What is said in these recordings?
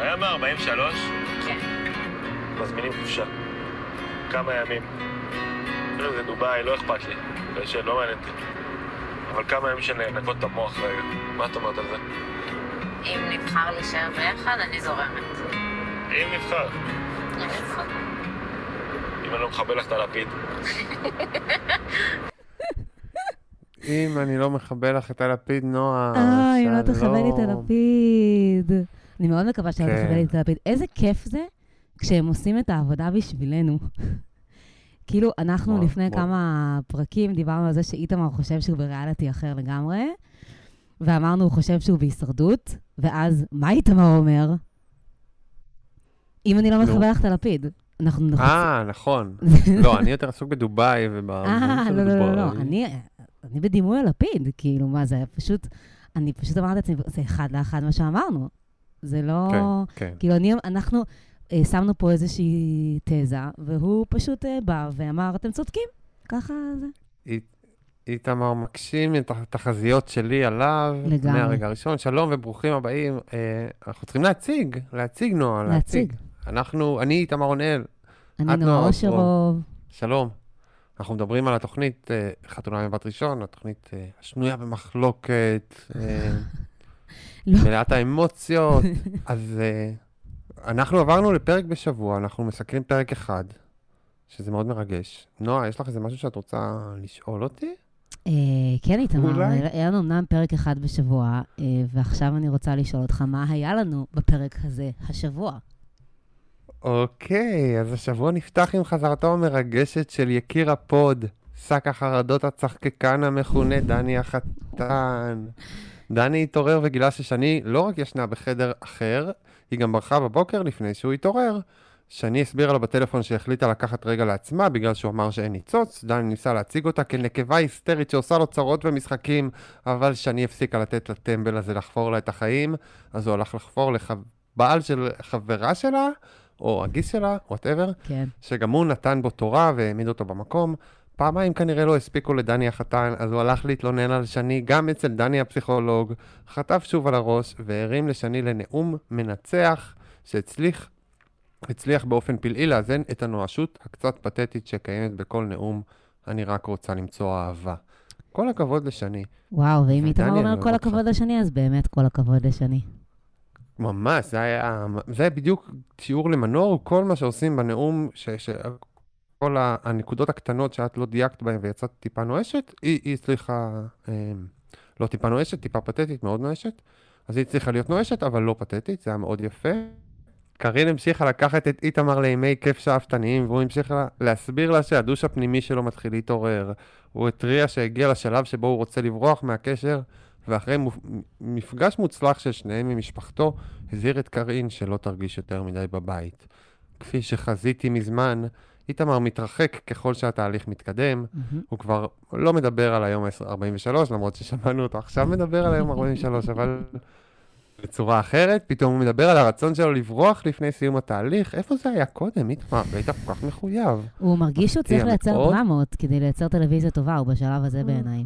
היה מ-43? כן. מזמינים חופשה. כמה ימים. אפילו זה דובאי, לא אכפת לי. זה שלא מעניין אותי. אבל כמה ימים שננקות את המוח רגע. מה את אומרת על זה? אם נבחר להישאר ביחד, אני זורמת. אם נבחר. אם נבחר. אם אני לא מכבה לך את הלפיד. אם אני לא מכבה לך את הלפיד, נועה, אה, אם לא תכבה לי את. הלפיד. אני מאוד מקווה שלא כן. תכבה לי את הלפיד. איזה כיף זה כשהם עושים את העבודה בשבילנו. כאילו, אנחנו לפני. כמה פרקים דיברנו על זה שאיתמר חושב שהוא בריאליטי אחר לגמרי, ואמרנו, הוא חושב שהוא בהישרדות, ואז מה איתמר אומר? אם אני לא. מכבה לך את הלפיד, אנחנו נחוצים. אה, נכון. לא, אני יותר עסוק בדובאי וב... אה, לא, לא, לא, לא, אני, אני בדימוי הלפיד, כאילו, מה זה, פשוט, אני פשוט אמרתי לעצמי, זה אחד לאחד מה שאמרנו. זה לא... כן, כן. כאילו, אני, אנחנו אה, שמנו פה איזושהי תזה, והוא פשוט אה, בא ואמר, אתם צודקים, ככה זה. איתמר מגשים את התחזיות שלי עליו. לגמרי. מהרגע הראשון. שלום וברוכים הבאים. אה, אנחנו צריכים להציג, להציג, נועה, להציג. להציג. אנחנו, אני איתמר רונאל, אני נועה אושרוב. שלום. אנחנו מדברים על התוכנית אה, חתונה מבת ראשון, התוכנית אה, השנויה במחלוקת, אה, לא. מלאת האמוציות. אז אה, אנחנו עברנו לפרק בשבוע, אנחנו מסקרים פרק אחד, שזה מאוד מרגש. נועה, יש לך איזה משהו שאת רוצה לשאול אותי? אה, כן, איתמר, אולי? היה היה לנו אמנם פרק אחד בשבוע, אה, ועכשיו אני רוצה לשאול אותך, מה היה לנו בפרק הזה השבוע? אוקיי, אז השבוע נפתח עם חזרתו המרגשת של יקיר הפוד, שק החרדות הצחקקן המכונה דני החתן. דני התעורר וגילה ששני לא רק ישנה בחדר אחר, היא גם ברחה בבוקר לפני שהוא התעורר. שני הסבירה לו בטלפון שהחליטה לקחת רגע לעצמה בגלל שהוא אמר שאין ניצוץ. דני ניסה להציג אותה כנקבה היסטרית שעושה לו צרות ומשחקים, אבל שני הפסיקה לתת לטמבל הזה לחפור לה את החיים, אז הוא הלך לחפור לבעל של חברה שלה, או הגיס שלה, whatever, כן. שגם הוא נתן בו תורה והעמיד אותו במקום. פעמיים כנראה לא הספיקו לדני החתן, אז הוא הלך להתלונן על שני גם אצל דני הפסיכולוג, חטף שוב על הראש והרים לשני לנאום מנצח שהצליח הצליח באופן פלאי לאזן את הנואשות הקצת פתטית שקיימת בכל נאום, אני רק רוצה למצוא אהבה. כל הכבוד לשני. וואו, ואם איתמר אומר כל. הכבוד לשני, אז באמת כל הכבוד לשני. ממש, זה היה, זה היה בדיוק שיעור למנור, כל מה שעושים בנאום, ש, ש, כל הנקודות הקטנות שאת לא דייקת בהן ויצאת טיפה נואשת, היא, היא הצליחה, אה, לא טיפה נואשת, טיפה פתטית, מאוד נואשת. אז היא הצליחה להיות נואשת, אבל לא פתטית, זה היה מאוד יפה. קארין המשיכה לקחת את איתמר לימי כיף שאפתניים, והוא המשיך לה, להסביר לה שהדוש הפנימי שלו מתחיל להתעורר. הוא התריע שהגיע לשלב שבו הוא רוצה לברוח מהקשר, ואחרי מופ- מפגש מוצלח של שניהם עם משפחתו, הזהיר את קארין שלא תרגיש יותר מדי בבית. כפי שחזיתי מזמן, איתמר מתרחק ככל שהתהליך מתקדם, מהמם. הוא כבר לא מדבר על היום 43, למרות ששמענו אותו עכשיו מדבר על היום 43, אבל בצורה אחרת, פתאום הוא מדבר על הרצון שלו לברוח לפני סיום התהליך. איפה זה היה קודם, איתמר? היית כל כך מחויב. הוא מרגיש שהוא צריך לייצר. דרמות כדי לייצר טלוויזיה טובה, הוא בשלב הזה בעיניי.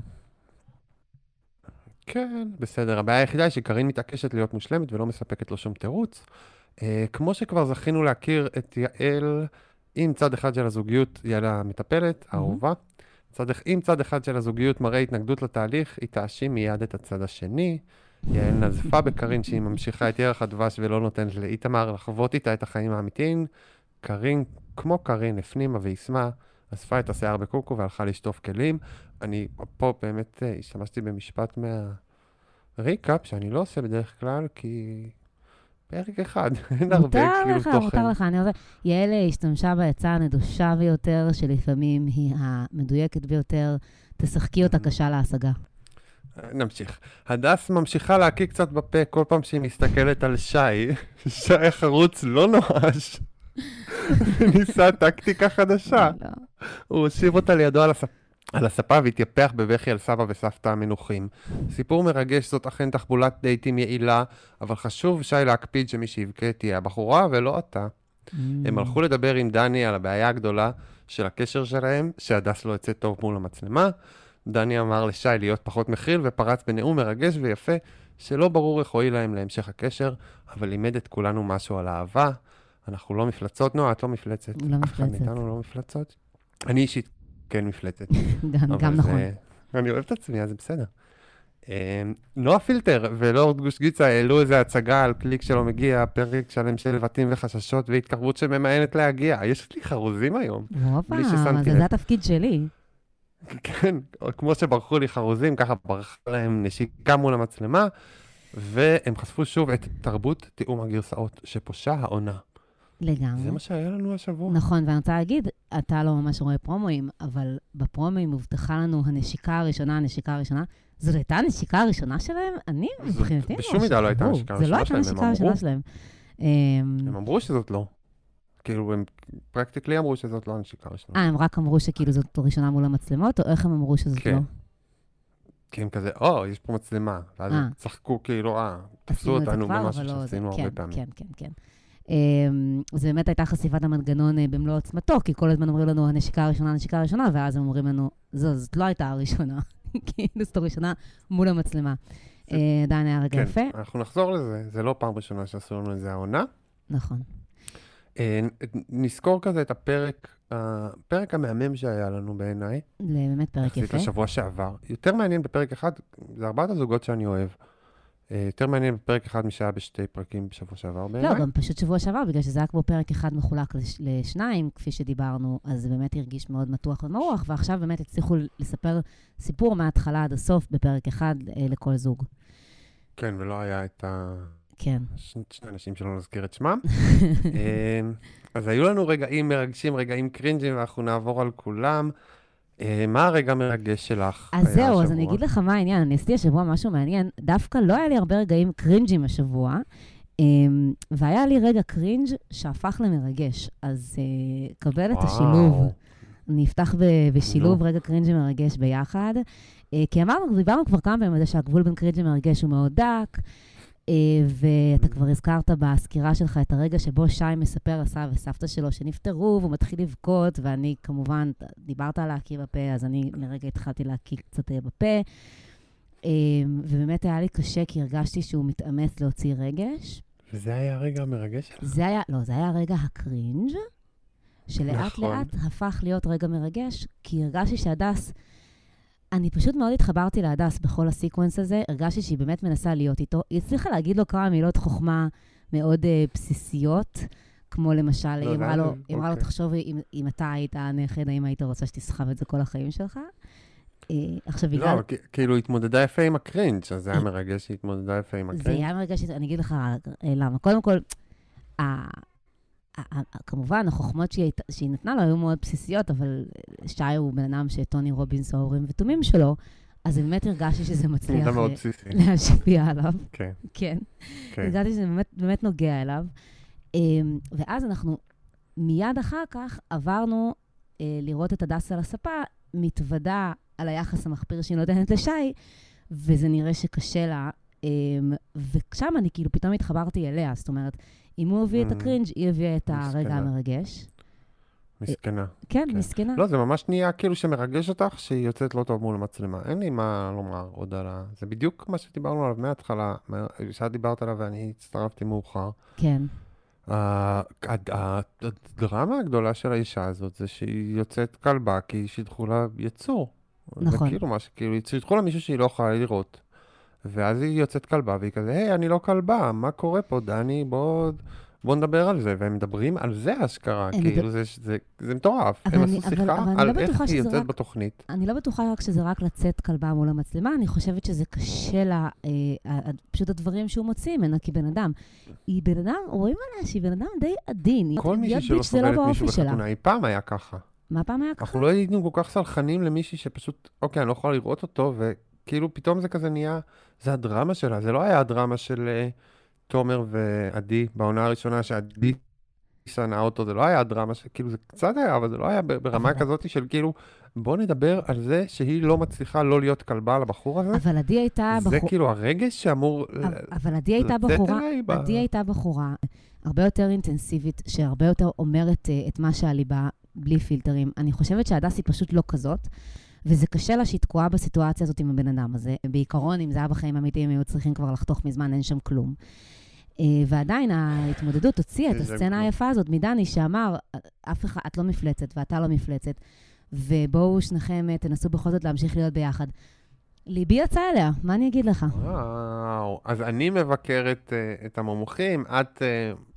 כן, בסדר. הבעיה היחידה היא שקארין מתעקשת להיות מושלמת ולא מספקת לו שום תירוץ. אה, כמו שכבר זכינו להכיר את יעל, אם צד אחד של הזוגיות יעל המטפלת, האהובה, צד, אם צד אחד של הזוגיות מראה התנגדות לתהליך, היא תאשים מיד את הצד השני. יעל נזפה בקארין שהיא ממשיכה את ירח הדבש ולא נותנת לאיתמר לחוות איתה את החיים האמיתיים. קארין, כמו קארין, הפנימה ויישמה, אספה את השיער בקוקו והלכה לשטוף כלים. אני פה באמת אה, השתמשתי במשפט מהריקאפ, שאני לא עושה בדרך כלל, כי פרק אחד, אין הרבה מותר כאילו לך, תוכן. מותר לך, אני אוהבת. יעל השתמשה בעצה הנדושה ביותר, שלפעמים היא המדויקת ביותר. תשחקי אותה קשה להשגה. נמשיך. הדס ממשיכה להקיא קצת בפה כל פעם שהיא מסתכלת על שי. שי החרוץ לא נואש. ניסה טקטיקה חדשה. לא. הוא הושיב אותה לידו על, הספ... על הספה והתייפח בבכי על סבא וסבתא המנוחים. סיפור מרגש, זאת אכן תחבולת דייטים יעילה, אבל חשוב שי להקפיד שמי שיבכה תהיה הבחורה ולא אתה. Mm. הם הלכו לדבר עם דני על הבעיה הגדולה של הקשר שלהם, שהדס לא יוצא טוב מול המצלמה. דני אמר לשי להיות פחות מכיל ופרץ בנאום מרגש ויפה שלא ברור איך הועיל להם להמשך הקשר, אבל לימד את כולנו משהו על אהבה. אנחנו לא מפלצות, נועה, את לא מפלצת. לא אף אחד מפלצת. מאיתנו לא מפלצות. אני אישית כן מפלצת. גם- נכון. אני אוהב את עצמי, אז זה בסדר. אה, נועה פילטר ולורד גוש גיצה העלו איזה הצגה על קליק שלא מגיע, פרק שלם של לבטים וחששות והתקרבות שממאנת להגיע. יש לי חרוזים היום. הופה, בלי ששמתי לב. זה התפקיד שלי. כן, כמו שברחו לי חרוזים, ככה ברחה להם נשיקה מול המצלמה, והם חשפו שוב את תרבות תיאום הגרסאות שפושה העונה. לגמרי. זה מה שהיה לנו השבוע. נכון, ואני רוצה להגיד, אתה לא ממש רואה פרומואים, אבל בפרומואים הובטחה לנו הנשיקה הראשונה, הנשיקה הראשונה. זאת הייתה הנשיקה הראשונה שלהם? אני, מבחינתי, בשום מידה לא הייתה זה לא הראשונה הייתה שלהם, הם הנשיקה הראשונה אמרו. שלהם. אמ, הם אמרו שזאת לא. כאילו, הם פרקטיקלי אמרו שזאת לא הנשיקה הראשונה. אה, הם רק אמרו שכאילו זאת ראשונה מול המצלמות, או איך הם אמרו שזאת כן. לא? כי הם כזה, או, יש פה מצלמה. ואז אה. הם צחקו כאילו, אה, תפסו זה אותנו במשהו לא זה- שעשינו כן, הרבה פעמים. כן, כן, כן. אמ, זה באמת הייתה חשיפת המנגנון אה, במלוא עוצמתו, כי כל הזמן אומרים לנו, הנשיקה הראשונה, הנשיקה הראשונה, ואז הם אומרים לנו, זו, זאת לא הייתה הראשונה. כאילו זאת הראשונה מול המצלמה. זה- אה, עדיין היה רגע כן, יפה. אנחנו נחזור לזה, זה לא פעם ראשונה שעשו לנו את זה העונה. נכון. אה, נזכור כזה את הפרק, הפרק המהמם שהיה לנו בעיניי, זה באמת פרק יחסית יפה. לשבוע שעבר. יותר מעניין בפרק אחד, זה ארבעת הזוגות שאני אוהב. אה, יותר מעניין בפרק אחד משהיה בשתי פרקים בשבוע שעבר בעיניי. לא, גם פשוט שבוע שעבר, בגלל שזה היה כמו פרק אחד מחולק לש- לשניים, כפי שדיברנו, אז זה באמת הרגיש מאוד מתוח ומרוח, ועכשיו באמת הצליחו לספר סיפור מההתחלה עד הסוף בפרק אחד אה, לכל זוג. כן, ולא היה את ה... כן. ש- שני אנשים שלא נזכיר את שמם. אה, אז היו לנו רגעים מרגשים, רגעים קרינג'ים, ואנחנו נעבור על כולם. אה, מה הרגע המרגש שלך אז זהו, אז השבוע? אני אגיד לך מה העניין. אני עשיתי השבוע משהו מעניין. דווקא לא היה לי הרבה רגעים קרינג'ים השבוע, אמ, והיה לי רגע קרינג' שהפך למרגש. אז אה, קבל את. השילוב. אני אפתח ב- בשילוב. רגע cringe ומרגש ביחד. אה, כי אמרנו, דיברנו כבר כמה פעמים על זה שהגבול בין cringe ומרגש הוא מאוד דק, ואתה כבר הזכרת בסקירה שלך את הרגע שבו שי מספר לסבא וסבתא שלו שנפטרו, והוא מתחיל לבכות, ואני כמובן, דיברת על להקיא בפה, אז אני לרגע התחלתי להקיא קצת אה, בפה. אה, ובאמת היה לי קשה, כי הרגשתי שהוא מתאמץ להוציא רגש. וזה היה הרגע המרגש שלך? זה היה, לא, זה היה רגע ה cringe, שלאט נכון. לאט הפך להיות רגע מרגש, כי הרגשתי שהדס, אני פשוט מאוד התחברתי להדס בכל ה sequence הזה, הרגשתי שהיא באמת מנסה להיות איתו. היא הצליחה להגיד לו כמה מילות חוכמה מאוד אה, בסיסיות, כמו למשל, לא, היא זה אמרה לו, היא אמרה לו. תחשוב אם, אם אתה היית הנכד, האם היית רוצה שתסחב את זה כל החיים שלך? אה, עכשיו, בגלל... לא, כ- כאילו, התמודדה יפה עם ה cringe, אז זה היה מרגש שהיא התמודדה יפה עם זה ה cringe. היה מרגש, אני אגיד לך אה, למה. קודם כל, ה- כמובן, החוכמות שהיא, שהיא נתנה לו היו מאוד בסיסיות, אבל שי הוא בן אדם שטוני רובינס ההורים ותומים שלו, אז באמת הרגשתי שזה מצליח אה, בסיסי. להשפיע עליו. כן, כן. כן. הרגשתי שזה באמת, באמת נוגע אליו. אמ, ואז אנחנו מיד אחר כך עברנו אה, לראות את הדס על הספה, מתוודה על היחס המחפיר שהיא נותנת לשי, וזה נראה שקשה לה. אמ, ושם אני כאילו פתאום התחברתי אליה, זאת אומרת, אם הוא הביא את Mm, הקרינג', היא הביאה את הרגע. המרגש. מסכנה. כן, כן. מסכנה. לא, זה ממש נהיה כאילו שמרגש אותך שהיא יוצאת לא טוב מול המצלמה. אין לי מה לומר עוד על ה... זה בדיוק מה שדיברנו עליו מההתחלה, מה- שאת דיברת עליו ואני הצטרפתי מאוחר. כן, הדרמה הגדולה של האישה הזאת זה שהיא יוצאת כלבה כי שידחו לה יצור. נכון. זה כאילו מה שכאילו, שידחו לה מישהו שהיא לא יכולה לראות. ואז היא יוצאת כלבה והיא כזה, היי, אני לא כלבה, מה קורה פה, דני? בוא... בוא נדבר על זה, והם מדברים על זה אשכרה, כאילו מדבר- זה, זה, זה מטורף. הם אני- עשו שיחה אני על לא איך היא יוצאת רק- בתוכנית. אני לא בטוחה רק שזה רק לצאת כלבה מול המצלמה, אני חושבת שזה קשה לה, אה, פשוט הדברים שהוא מוציא ממנה כבן אדם. היא בן אדם, רואים עליה שהיא בן אדם די עדין. היא- כל מישהי להיות שלא זה לא סובלת מישהו באופי שלה. בחתונה, אי פעם היה ככה. מה פעם היה ככה? אנחנו לא היינו כל כך סלחנים למישהי שפשוט, אוקיי, אני לא יכולה לראות אותו, וכאילו פתאום זה כזה נהיה, זה הדרמה שלה, זה לא היה הדרמה של אה, תומר ועדי בעונה הראשונה, שעדי שנאה אותו, זה לא היה הדרמה, ש- כאילו זה קצת היה, אבל זה לא היה ברמה אבל- כזאת של כאילו, בוא נדבר על זה שהיא לא מצליחה לא להיות כלבה לבחור הזה. אבל עדי הייתה זה בחורה... כאילו הרגש שאמור... אבל- אבל עדי הייתה בחורה, אליי ב- עדי הייתה בחורה הרבה יותר אינטנסיבית, שהרבה יותר אומרת אה, את מה שעל ליבה, בלי פילטרים. אני חושבת שהדס היא פשוט לא כזאת, וזה קשה לה שהיא תקועה בסיטואציה הזאת עם הבן אדם הזה. בעיקרון, אם זה היה בחיים האמיתיים, הם היו צריכים כבר לחתוך מזמן, אין שם כלום. אה, ועדיין ההתמודדות הוציאה את הסצנה. היפה הזאת מדני, שאמר, אף אחד, את לא מפלצת ואתה לא מפלצת, ובואו שניכם אה, תנסו בכל זאת להמשיך להיות ביחד. ליבי יצא אליה, מה אני אגיד לך? וואו, אז אני מבקר את, אה, את המומחים, את,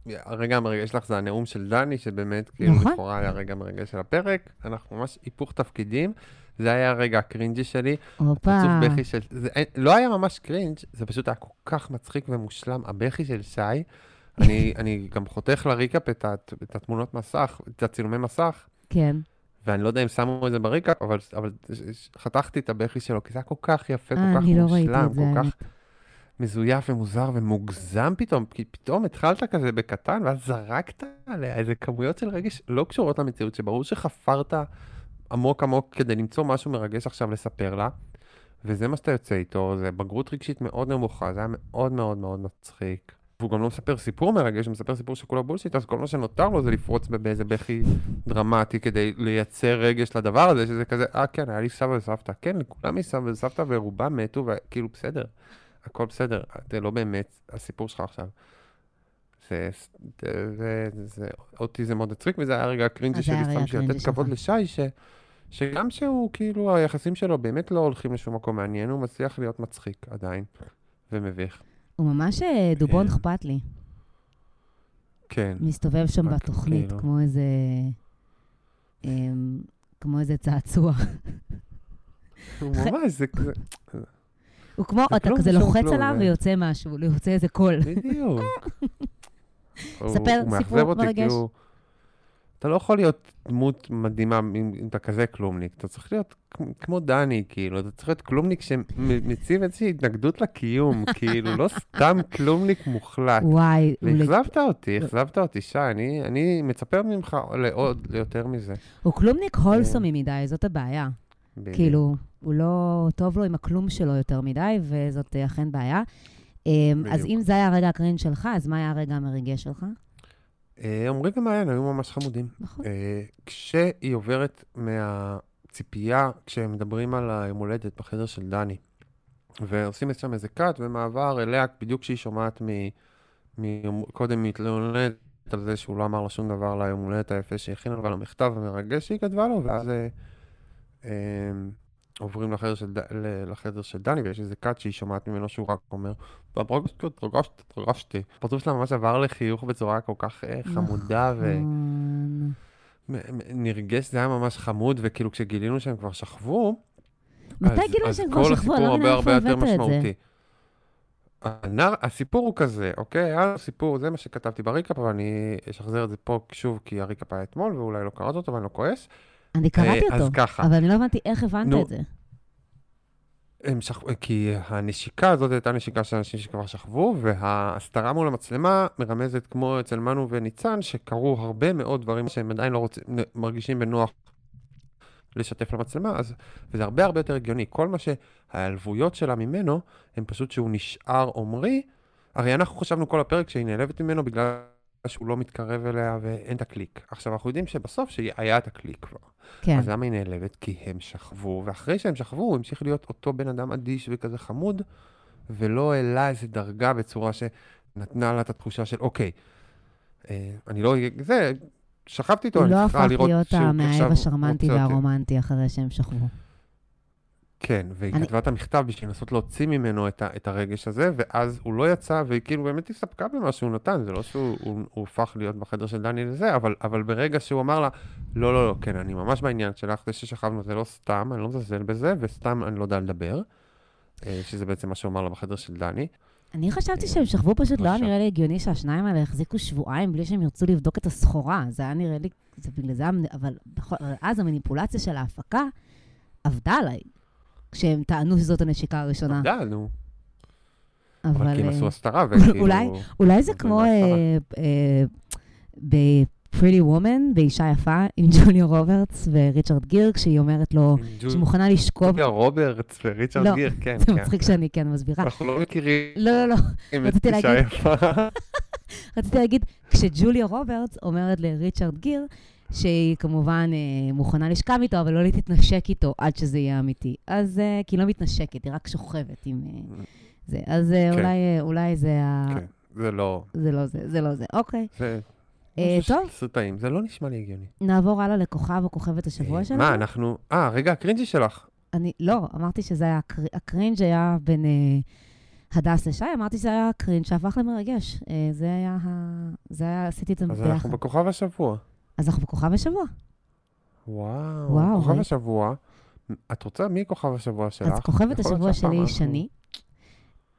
הרגע המרגש שלך זה הנאום של דני, שבאמת, כאילו, נכון. לכאורה היה הרגע המרגש של הפרק, אנחנו ממש היפוך תפקידים, זה היה הרגע הקרינג'י שלי, הופה. פרצוף בכי של, זה לא היה ממש cringe, זה פשוט היה כל כך מצחיק ומושלם, הבכי של שי, אני, אני גם חותך ל recap את, הת- את התמונות מסך, את הצילומי מסך, כן. ואני לא יודע אם שמו את זה ב recap, אבל, אבל חתכתי את הבכי שלו, כי זה היה כל כך יפה, אה, כל כך אני לא מושלם, כל כך. מזויף ומוזר ומוגזם פתאום, כי פתאום התחלת כזה בקטן, ואז זרקת עליה איזה כמויות של רגש לא קשורות למציאות, שברור שחפרת עמוק עמוק כדי למצוא משהו מרגש עכשיו לספר לה, וזה מה שאתה יוצא איתו, זה בגרות רגשית מאוד נמוכה, זה היה מאוד מאוד מאוד מצחיק. והוא גם לא מספר סיפור מרגש, הוא מספר סיפור שכולו בולשיט, אז כל מה שנותר לו זה לפרוץ באיזה בכי דרמטי כדי לייצר רגש לדבר הזה, שזה כזה, אה כן, היה לי סבא וסבתא, כן, לכולם יש סבא וסבתא ורובם מתו, וכאילו בסדר, הכל בסדר, זה לא באמת הסיפור שלך עכשיו. זה, זה, זה, זה, אותי זה מאוד הצחיק, וזה היה רגע הקרינג'י אז זה שלי, סתם בשביל הקרינג'י לתת כבוד. לשי, ש, שגם שהוא, כאילו, היחסים שלו באמת לא הולכים לשום מקום מעניין, הוא מצליח להיות מצחיק עדיין, ומביך. הוא ממש אה, דובון כן. אכפת לי. כן. מסתובב שם בתוכנית כאילו. כמו איזה... אמ, כמו איזה צעצוע. הוא ממש, זה כזה, הוא כמו, אתה כזה לוחץ עליו זה- ויוצא משהו, יוצא איזה קול. בדיוק. ספר הוא מאכזב סיפור אותי, כי מרגש. הוא- אתה לא יכול להיות דמות מדהימה אם, אתה כזה כלומניק. אתה צריך להיות כמו- דני, כאילו, אתה צריך להיות כלומניק שמציב איזושהי התנגדות לקיום, כאילו, לא סתם כלומניק מוחלט. וואי, ואכזבת אותי, אכזבת אותי, שי, אני, אני מצפה ממך לעוד, ליותר מזה. הוא כלומניק הולסומי מדי, זאת הבעיה. בדיוק. כאילו, הוא לא טוב לו עם הכלום שלו יותר מדי, וזאת אכן בעיה. אמ, אז בדיוק. אם זה היה הרגע הקרין שלך, אז מה היה הרגע המרגש שלך? אה, עמרי ומעיין היו ממש חמודים. נכון. אה, כשהיא עוברת מהציפייה, כשהם מדברים על היום הולדת בחדר של דני, ועושים שם איזה קאט ומעבר אליה, בדיוק כשהיא שומעת מ... מ... קודם מתלוננת על זה שהוא לא אמר לה שום דבר ליום הולדת היפה שהכינה לו, ועל המכתב המרגש שהיא כתבה לו, ואז אה, אה, עוברים לחדר של, ד... לחדר של דני, ויש איזה קאט שהיא שומעת ממנו שהוא רק אומר, והתרגשתי, התרגשתי, התרגשתי. הפרצוף שלה ממש עבר לחיוך בצורה כל כך אה, חמודה, ו... נכון. מ- מ- נרגש, זה היה ממש חמוד, וכאילו כשגילינו שהם כבר שכבו, מתי אז- גילו אז שהם כבר כל שכבו? הסיפור אני לא מבינה הרבה איפה הרבה יותר הבאת את זה. הנר, הסיפור הוא כזה, אוקיי? היה לו סיפור, זה מה שכתבתי בריקאפ, אבל אני אשחזר את זה פה שוב, כי הריקאפ היה אתמול, ואולי לא קראת אותו, ואני לא כועס. אני קראתי אה, אז אותו, ככה. אבל אני לא הבנתי איך הבנת נו. את זה. הם שכ... כי הנשיקה הזאת הייתה נשיקה של אנשים שכבר שכבו, וההסתרה מול המצלמה מרמזת כמו אצל מנו וניצן, שקרו הרבה מאוד דברים שהם עדיין לא רוצים, מרגישים בנוח לשתף למצלמה, אז, וזה הרבה הרבה יותר הגיוני. כל מה שההיעלבויות שלה ממנו, הם פשוט שהוא נשאר עומרי, הרי אנחנו חשבנו כל הפרק שהיא נעלבת ממנו בגלל שהוא לא מתקרב אליה ואין את הקליק. עכשיו, אנחנו יודעים שבסוף שהיה את הקליק כבר. כן. אז למה היא נעלבת? כי הם שכבו, ואחרי שהם שכבו, הוא המשיך להיות אותו בן אדם אדיש וכזה חמוד, ולא העלה איזה דרגה בצורה שנתנה לה את התחושה של, אוקיי, אה, אני לא... זה, שכבתי איתו, הוא אני לא צריכה הפך לראות להיות שהוא המאהב עכשיו השרמנטי רוצה אותי. והרומנטי אחרי שהם שכבו. כן, והיא אני- כתבה את המכתב בשביל לנסות להוציא ממנו את, ה, את הרגש הזה, ואז הוא לא יצא, והיא כאילו באמת הסתפקה במה שהוא נתן, זה לא שהוא הוא, הוא הפך להיות בחדר של דני לזה, אבל, אבל ברגע שהוא אמר לה, לא, לא, לא, כן, אני ממש בעניין שלך, זה ששכבנו זה לא סתם, אני לא מזלזל בזה, וסתם אני לא יודע לדבר, אה, שזה בעצם מה שהוא אמר לה בחדר של דני. אני חשבתי שהם שכבו פשוט, לא היה עכשיו. נראה לי הגיוני שהשניים האלה יחזיקו שבועיים בלי שהם ירצו לבדוק את הסחורה. זה היה נראה לי, זה בגלל זה, אבל אז המניפולציה של ההפקה עבדה עליי, כשהם טענו שזאת הנשיקה הראשונה. עבדה, נו, אבל כי הם אה, עשו הסתרה, וכאילו... אולי- זה כמו. אה, אה, ב-Pretty Woman, באישה יפה, עם ג'וליה רוברטס וריצ'רד גיר, כשהיא אומרת לו שהיא מוכנה לשכוב. ג'וליה רוברטס וריצ'רד לא, גיר, כן, זה כן. מצחיק שאני כן מסבירה. אנחנו לא מכירים לא, לא, לא. רציתי להגיד-. רציתי להגיד, כשג'וליה רוברטס אומרת לריצ'רד גיר, שהיא כמובן אה, מוכנה לשכב איתו, אבל לא להתנשק איתו עד שזה יהיה אמיתי. אז, אה, כי היא לא מתנשקת, היא רק שוכבת עם אה, זה. אז אה, כן. אולי, אה, אולי זה ה... כן, זה לא... זה לא זה, זה לא זה. אוקיי. זה... אה, טוב. סרטאים, זה לא נשמע לי הגיוני. נעבור הלאה לכוכב או כוכבת השבוע אה, שלנו. מה, אנחנו... אה, רגע, ה cringe שלך. אני, לא, אמרתי שזה היה, הקר- ה cringe היה בין אה, הדס לשי, אמרתי שזה היה הקרינג' שהפך למרגש. אה, זה היה ה... זה היה, עשיתי את זה אז ביחד. אנחנו בכוכב השבוע. אז אנחנו בכוכב השבוע. וואו, וואו, כוכב? השבוע. את רוצה? מי כוכב השבוע שלך? אז כוכבת השבוע שלי היא שני.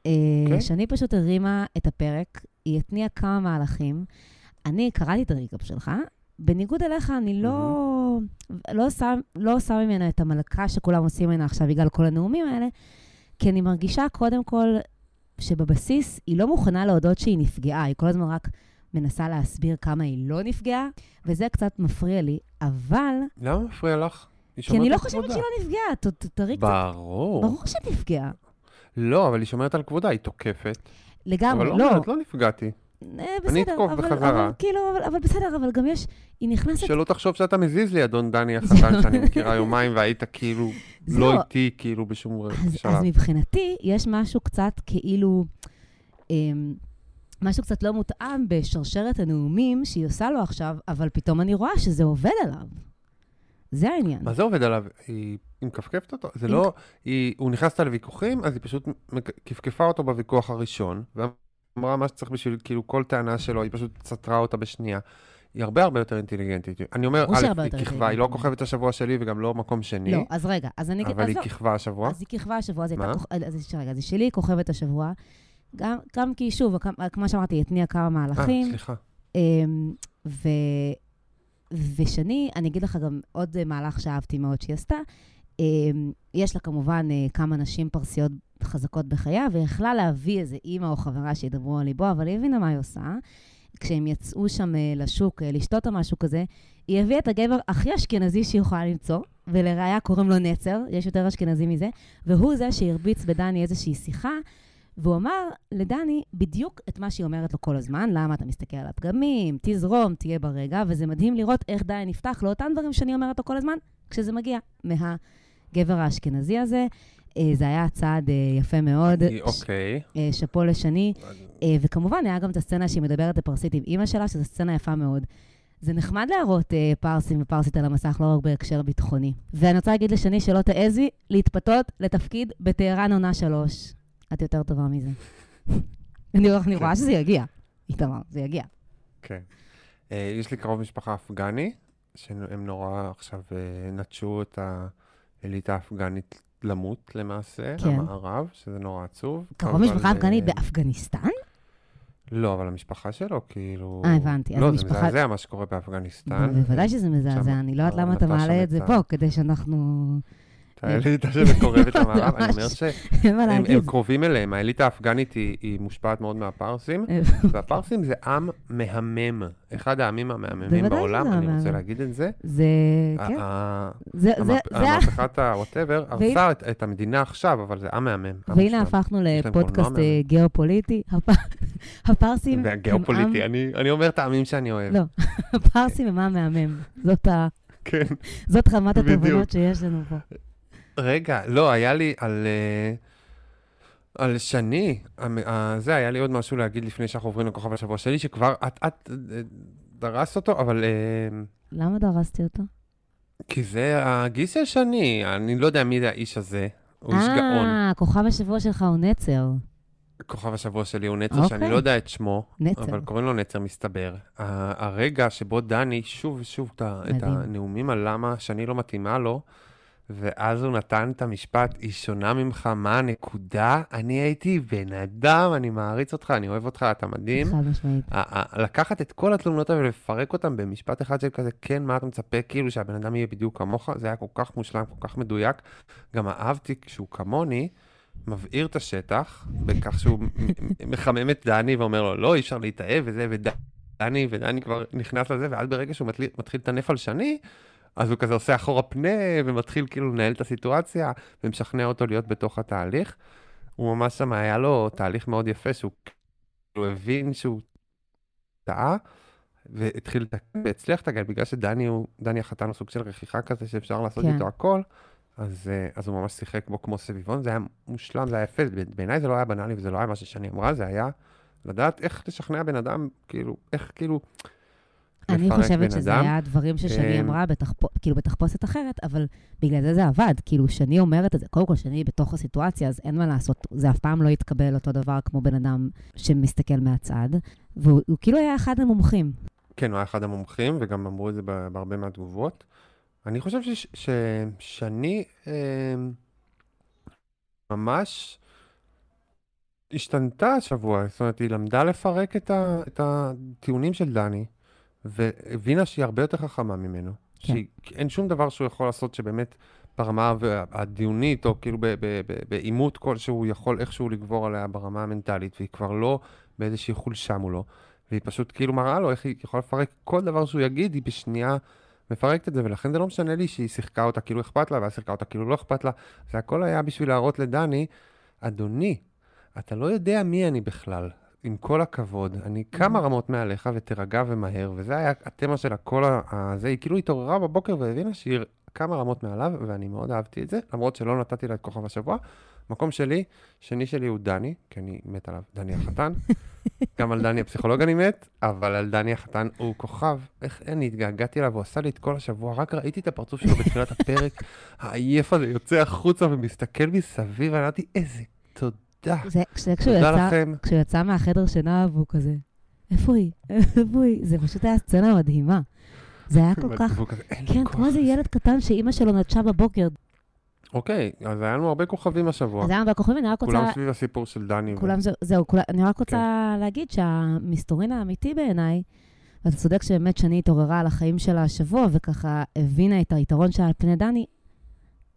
אה, אוקיי. שני פשוט הרימה את הפרק, היא התניעה כמה מהלכים. אני קראתי את הריקאפ שלך. בניגוד אליך, אני לא, לא, עושה, לא עושה ממנה את המלכה שכולם עושים ממנה עכשיו בגלל כל הנאומים האלה, כי אני מרגישה קודם כל שבבסיס היא לא מוכנה להודות שהיא נפגעה, היא כל הזמן רק מנסה להסביר כמה היא לא נפגעה, וזה קצת מפריע לי, אבל... למה מפריע לך? כי אני לא חושבת. שהיא לא נפגעה, תראי קצת... ברור. ברור שהיא נפגעה. לא, אבל היא שומרת על כבודה, היא תוקפת. לגמרי, אבל לא. אומרת, לא נפגעתי. אה, אני בסדר, אתקוף אבל, בחזרה. אבל כאילו, אבל, אבל בסדר, אבל גם יש, היא נכנסת... שלא תחשוב שאתה מזיז לי, אדון דני החתן שאני מכירה יומיים, והיית כאילו זהו. לא איתי, כאילו בשום אז, אז שלב. מבחינתי, יש משהו קצת כאילו, אמ, משהו קצת לא מותאם בשרשרת הנאומים שהיא עושה לו עכשיו, אבל פתאום אני רואה שזה עובד עליו. זה העניין. מה זה עובד עליו? היא היא מכפכפת אותו? זה היא לא... היא- הוא נכנס איתה לוויכוחים, אז היא פשוט כפכפה אותו בוויכוח הראשון, ואמרה מה שצריך בשביל, כאילו, כל טענה שלו, היא פשוט סתרה אותה בשנייה. היא הרבה הרבה יותר אינטליגנטית. אני אומר, א', היא כיכבה, היא לא. כוכבת השבוע שלי וגם לא מקום שני, לא, אז רגע, אז אני... אבל היא עזוב. כיכבה השבוע. אז היא כיכבה השבוע, אז היא הייתה. אז רגע, אז היא שלי כוכבת השבוע. גם, גם כי, שוב, כמו שאמרתי, היא התניעה כמה אה, מהלכים. סליחה. אמ, ו... ושני, אני אגיד לך גם עוד אה, מהלך שאהבתי מאוד שהיא עשתה. אמ, יש לה כמובן אה, כמה נשים פרסיות חזקות בחייה, והיא יכלה להביא איזה אימא או חברה שידברו על ליבו, אבל היא הבינה מה היא עושה. כשהם יצאו שם אה, לשוק אה, לשתות או משהו כזה, היא הביאה את הגבר הכי אשכנזי שהיא יכולה למצוא, ולראיה קוראים לו נצר, יש יותר אשכנזי מזה, והוא זה שהרביץ בדני איזושהי שיחה, והוא אמר לדני בדיוק את מה שהיא אומרת לו כל הזמן, למה אתה מסתכל על הפגמים, תזרום, תהיה ברגע, וזה מדהים לראות איך דני נפתח לאותם דברים שאני אומרת לו כל הזמן, כשזה מגיע מהגבר האשכנזי הזה. אה, זה היה צעד אה, יפה מאוד, אוקיי. אה, שאפו לשני. אה, וכמובן, היה גם את הסצנה שהיא מדברת בפרסית עם אימא שלה, שזו סצנה יפה מאוד. זה נחמד להראות אה, פרסים ופרסית על המסך, לא רק בהקשר ביטחוני. ואני רוצה להגיד לשני שלא תעזי להתפתות לתפקיד בטהרן עונה שלוש. את יותר טובה מזה. אני אני רואה שזה יגיע, איתמר, זה יגיע. כן. אה, יש לי קרוב משפחה אפגני, שהם נורא עכשיו אה, נטשו את האליטה האפגנית למות למעשה, כן. המערב, שזה נורא עצוב. קרוב משפחה אפגנית אה, באפגניסטן? לא, אבל המשפחה שלו, כאילו... אה, הבנתי. לא, זה המשפחה- מזעזע מה שקורה באפגניסטן. בוודאי שזה מזעזע, אני לא יודעת למה אתה מעלה את זה פה, כדי שאנחנו... האליטה שמקורבת למערב, אני אומר. שהם. קרובים אליהם, האליטה האפגנית היא מושפעת מאוד מהפרסים, והפרסים זה עם מהמם, אחד העמים המהממים בעולם, אני רוצה. להגיד את זה. זה... כן. המהפכת ה-whatever הרסה את- המדינה עכשיו, אבל זה עם מהמם. והנה. הפכנו לפודקאסט אה, גיאופוליטי. הפ- הפרסים... הם עם- אני אני אומר את העמים שאני אוהב. לא, הפרסים הם עם מהמם. זאת ה- כן. זאת רמת בדיוק. התובנות שיש לנו פה. רגע, לא, היה לי על... אה, על שני, המ- אה, זה, היה לי עוד משהו להגיד לפני שאנחנו עוברים לכוכב השבוע שלי, שכבר את, את אה, דרסת אותו, אבל... אה, למה דרסתי אותו? כי זה הגיס של שני, אני לא יודע מי זה האיש הזה, הוא איש גאון. אה, כוכב השבוע שלך הוא נצר. כוכב השבוע שלי הוא נצר, אוקיי. שאני לא יודע את שמו, נצר. אבל קוראים לו נצר, מסתבר. הרגע שבו דני שוב ושוב את את. הנאומים על למה שאני לא מתאימה לו, ואז הוא נתן את המשפט, היא שונה ממך, מה הנקודה? אני הייתי בן אדם, אני מעריץ אותך, אני אוהב אותך, אתה מדהים. חד משמעית. לקחת את כל התלונות האלה ולפרק אותן במשפט אחד של כזה, כן, מה אתה מצפה, כאילו שהבן אדם יהיה בדיוק כמוך, זה היה כל כך מושלם, כל כך מדויק. גם אהבתי כשהוא כמוני, מבעיר את השטח, בכך שהוא מחמם את דני ואומר לו, לא, אי אפשר להתאהב וזה, ודני, ודני כבר נכנס לזה, ואז ברגע שהוא מתחיל לטנף על שני, אז הוא כזה עושה אחורה פנה, ומתחיל כאילו לנהל את הסיטואציה, ומשכנע אותו להיות בתוך התהליך. הוא ממש שם, היה לו תהליך מאוד יפה, שהוא כאילו הבין שהוא טעה, והתחיל לתקן והצליח לתקן, בגלל שדני הוא, דני החתן הוא סוג של רכיחה כזה שאפשר לעשות כן. איתו הכל, אז, אה, אז הוא ממש שיחק בו כמו סביבון, זה היה מושלם, זה היה יפה, בעיניי זה לא היה בנאלי וזה לא היה מה ששני אמרה, זה היה לדעת איך לשכנע בן אדם, כאילו, איך כאילו אני חושבת שזה אדם. היה דברים ששני אמ, אמרה, בתחפו- כאילו בתחפושת אחרת, אבל בגלל זה זה עבד. כאילו, שני אומרת את זה, קודם כל, שני בתוך הסיטואציה, אז אין מה לעשות. זה אף פעם לא יתקבל אותו דבר כמו בן אדם שמסתכל מהצד. והוא הוא כאילו היה אחד המומחים. כן, הוא היה אחד המומחים, וגם אמרו את זה בהרבה מהתגובות. אני חושב שש- ששני אה, ממש השתנתה השבוע, זאת אומרת, היא למדה לפרק את, ה, את הטיעונים של דני, והבינה שהיא הרבה יותר חכמה ממנו. כן. שאין שום דבר שהוא יכול לעשות שבאמת ברמה הדיונית, או כאילו בעימות כלשהו, הוא יכול איכשהו לגבור עליה ברמה המנטלית, והיא כבר לא באיזושהי חולשה מולו. והיא פשוט כאילו מראה לו איך היא יכולה לפרק כל דבר שהוא יגיד, היא בשנייה מפרקת את זה, ולכן זה לא משנה לי שהיא שיחקה אותה כאילו אכפת לה, ואז שיחקה אותה כאילו לא אכפת לה. זה הכל היה בשביל להראות לדני, אדוני, אתה לא יודע מי אני בכלל. עם כל הכבוד, אני כמה רמות מעליך ותירגע ומהר, וזה היה התמה של הכל הזה, היא כאילו התעוררה בבוקר והבינה שהיא כמה רמות מעליו, ואני מאוד אהבתי את זה, למרות שלא נתתי לה את כוכב השבוע. מקום שלי, שני שלי הוא דני, כי אני מת עליו, דני החתן. גם על דני הפסיכולוג אני מת, אבל על דני החתן הוא כוכב. איך אני התגעגעתי אליו, הוא עשה לי את כל השבוע, רק ראיתי את הפרצוף שלו בתחילת הפרק, העייף הזה יוצא החוצה ומסתכל מסביב, ואמרתי, איזה תודה. זה, זה כשהוא תודה יצא, לכם. כשהוא יצא מהחדר שינה והוא כזה, איפה היא? איפה היא? זה פשוט היה סצנה מדהימה. זה היה כל כך... כן, כמו איזה לזה." ילד קטן שאימא שלו נטשה בבוקר. אוקיי, אז היה לנו הרבה כוכבים השבוע. אז היה לנו בכוכבים, אני רק רוצה... כולם סביב הסיפור של דני. כולם זה, זהו, כולה, אני רק רוצה כן. להגיד שהמסתורין האמיתי בעיניי, ואתה צודק שבאמת שני התעוררה על החיים שלה השבוע, וככה הבינה את היתרון שלה על פני דני,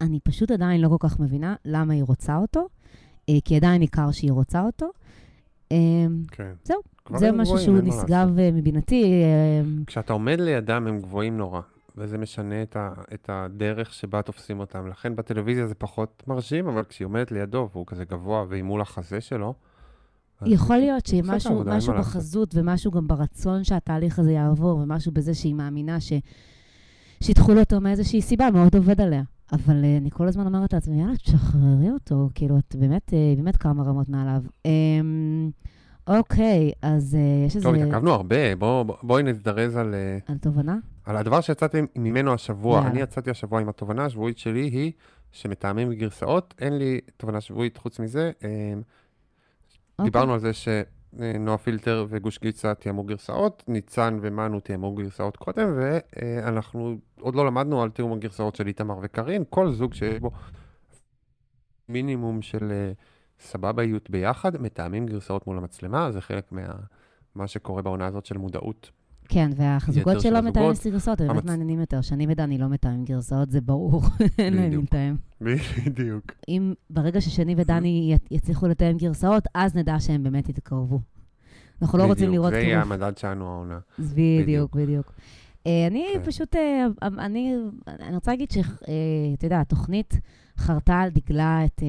אני פשוט עדיין לא כל כך מבינה למה היא רוצה אותו, כי עדיין ניכר שהיא רוצה אותו. אה, כן. זהו, זה משהו גבוהים, שהוא. נשגב אה, מבינתי. אה, כשאתה עומד לידם הם גבוהים נורא, וזה משנה את, ה, את הדרך שבה תופסים אותם. לכן בטלוויזיה זה פחות מרשים, אבל כשהיא עומדת לידו והוא כזה גבוה והיא מול החזה שלו, יכול להיות שמשהו משהו. בחזות ומשהו גם ברצון שהתהליך הזה יעבור, ומשהו בזה שהיא מאמינה ש... שידחו לו אותו מאיזושהי סיבה, מאוד עובד עליה. אבל אה, אני כל הזמן אומרת לעצמי, יאללה, תשחררי אותו, כאילו, את באמת, אה, באמת כמה רמות מעליו. אמ, אוקיי, אז אה, יש איזה... טוב, התעכבנו הרבה, בוא, בוא, בואי נזדרז על, על תובנה? על הדבר שיצאתי ממנו השבוע. יאללה. אני יצאתי השבוע עם התובנה השבועית שלי היא שמטעמים וגרסאות, אין לי תובנה שבועית חוץ מזה. אה, אוקיי. דיברנו על זה שנועה פילטר וגוש גיצה תיאמו גרסאות, ניצן ומנו תיאמו גרסאות קודם, ואנחנו עוד לא למדנו על תיאום הגרסאות של איתמר וקארין. כל זוג שיש בו מינימום של אה, סבביות ביחד, מתאמים גרסאות מול המצלמה, זה חלק מה... מה שקורה בעונה הזאת של מודעות. כן, והחזוקות יתר של שלו מתאמים. גרסאות, הם באמת מעניינים יותר. שני ודני לא מתאמים גרסאות, זה ברור, אין להם מי בדיוק. לתאם. בדיוק. אם ברגע ששני ודני יצליחו לתאם גרסאות, אז נדע שהם באמת יתקרבו. אנחנו לא רוצים לראות זה יהיה. המדד שלנו העונה. בדיוק, בדיוק. אה, אני כן. פשוט, אה, אני אני רוצה להגיד שאתה יודע, התוכנית חרתה על דגלה את אה,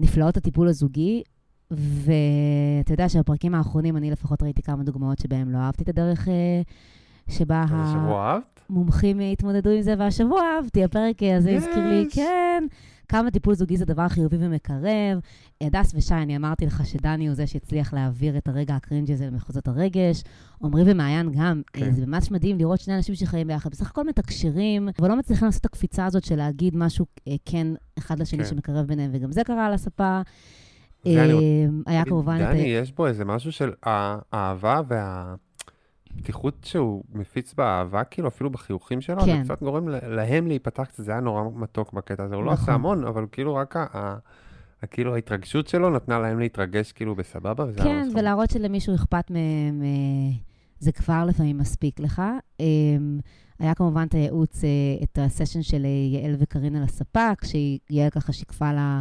נפלאות הטיפול הזוגי, ואתה יודע שבפרקים האחרונים אני לפחות ראיתי כמה דוגמאות שבהם לא אהבתי את הדרך אה, שבה? המומחים התמודדו עם זה, והשבוע אהבתי, הפרק הזה הזכיר לי, Yes. כן, כמה טיפול זוגי זה דבר חיובי ומקרב. הדס ושי, אני אמרתי לך שדני הוא זה שהצליח להעביר את הרגע הקרינג' הזה למחוזות הרגש. עמרי ומעיין גם, כן. אה, זה ממש מדהים לראות שני אנשים שחיים ביחד, בסך הכל מתקשרים, אבל לא מצליחים לעשות את הקפיצה הזאת של להגיד משהו אה, כן אחד לשני כן. שמקרב ביניהם, וגם זה קרה על הספה. היה תגיד, כמובן. דני, יש בו איזה משהו של האהבה והפתיחות שהוא מפיץ באהבה, כאילו אפילו בחיוכים שלו, כן. זה קצת גורם להם להיפתח קצת, זה היה נורא מתוק בקטע הזה. הוא לא נכון. עשה המון, אבל כאילו רק ה- כאילו ההתרגשות שלו נתנה להם להתרגש כאילו בסבבה, וזה כן. ולהראות שלמישהו אכפת מהם, אה, זה כבר לפעמים מספיק לך. אה, היה כמובן את הייעוץ, אה, את הסשן של אה, יעל וקארין על הספק, שיעל ככה שיקפה לה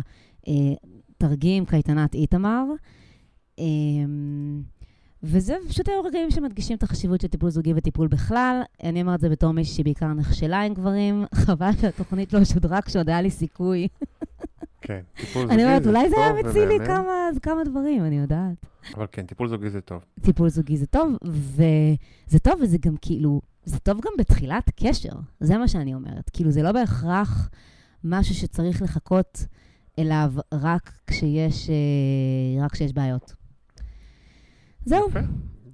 תרגיל קייטנת איתמר. אה, וזה פשוט היו רגעים שמדגישים את החשיבות של טיפול זוגי וטיפול בכלל. אני אומרת את זה בתור מישהי שבעיקר נכשלה עם גברים. חבל שהתוכנית לא שודרה כשעוד היה לי סיכוי. כן, טיפול זוגי אני אומרת, אולי זה היה טוב מציל לי ומהמם, כמה- כמה דברים, אני יודעת. אבל כן, טיפול זוגי זה טוב. טיפול זוגי זה טוב, וזה טוב, וזה גם כאילו, זה טוב גם בתחילת קשר, זה מה שאני אומרת. כאילו, זה לא בהכרח משהו שצריך לחכות אליו רק כשיש, אה, רק כשיש בעיות. זהו. יפה.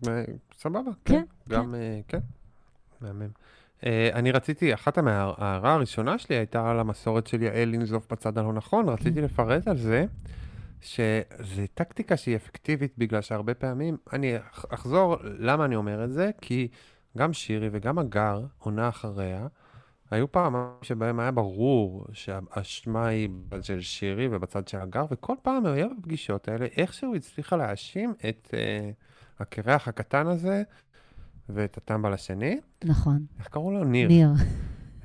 אה, סבבה, כן, כן. גם, אה, כן. מהמם. אה, אני רציתי, אחת ההערה הראשונה שלי הייתה על המסורת של יעל לנזוף בצד הלא נכון, רציתי לפרט על זה, שזו טקטיקה שהיא אפקטיבית בגלל שהרבה פעמים, אני אח- אחזור למה אני אומר את זה, כי גם שירי וגם הגר, עונה אחריה, היו פעמים שבהם היה ברור שהאשמה היא בצד של שירי ובצד של הגר, וכל פעם היה בפגישות האלה, איכשהו הצליחה להאשים את אה, הקרח הקטן הזה ואת הטמבל השני. נכון. איך קראו לו? ניר. ניר.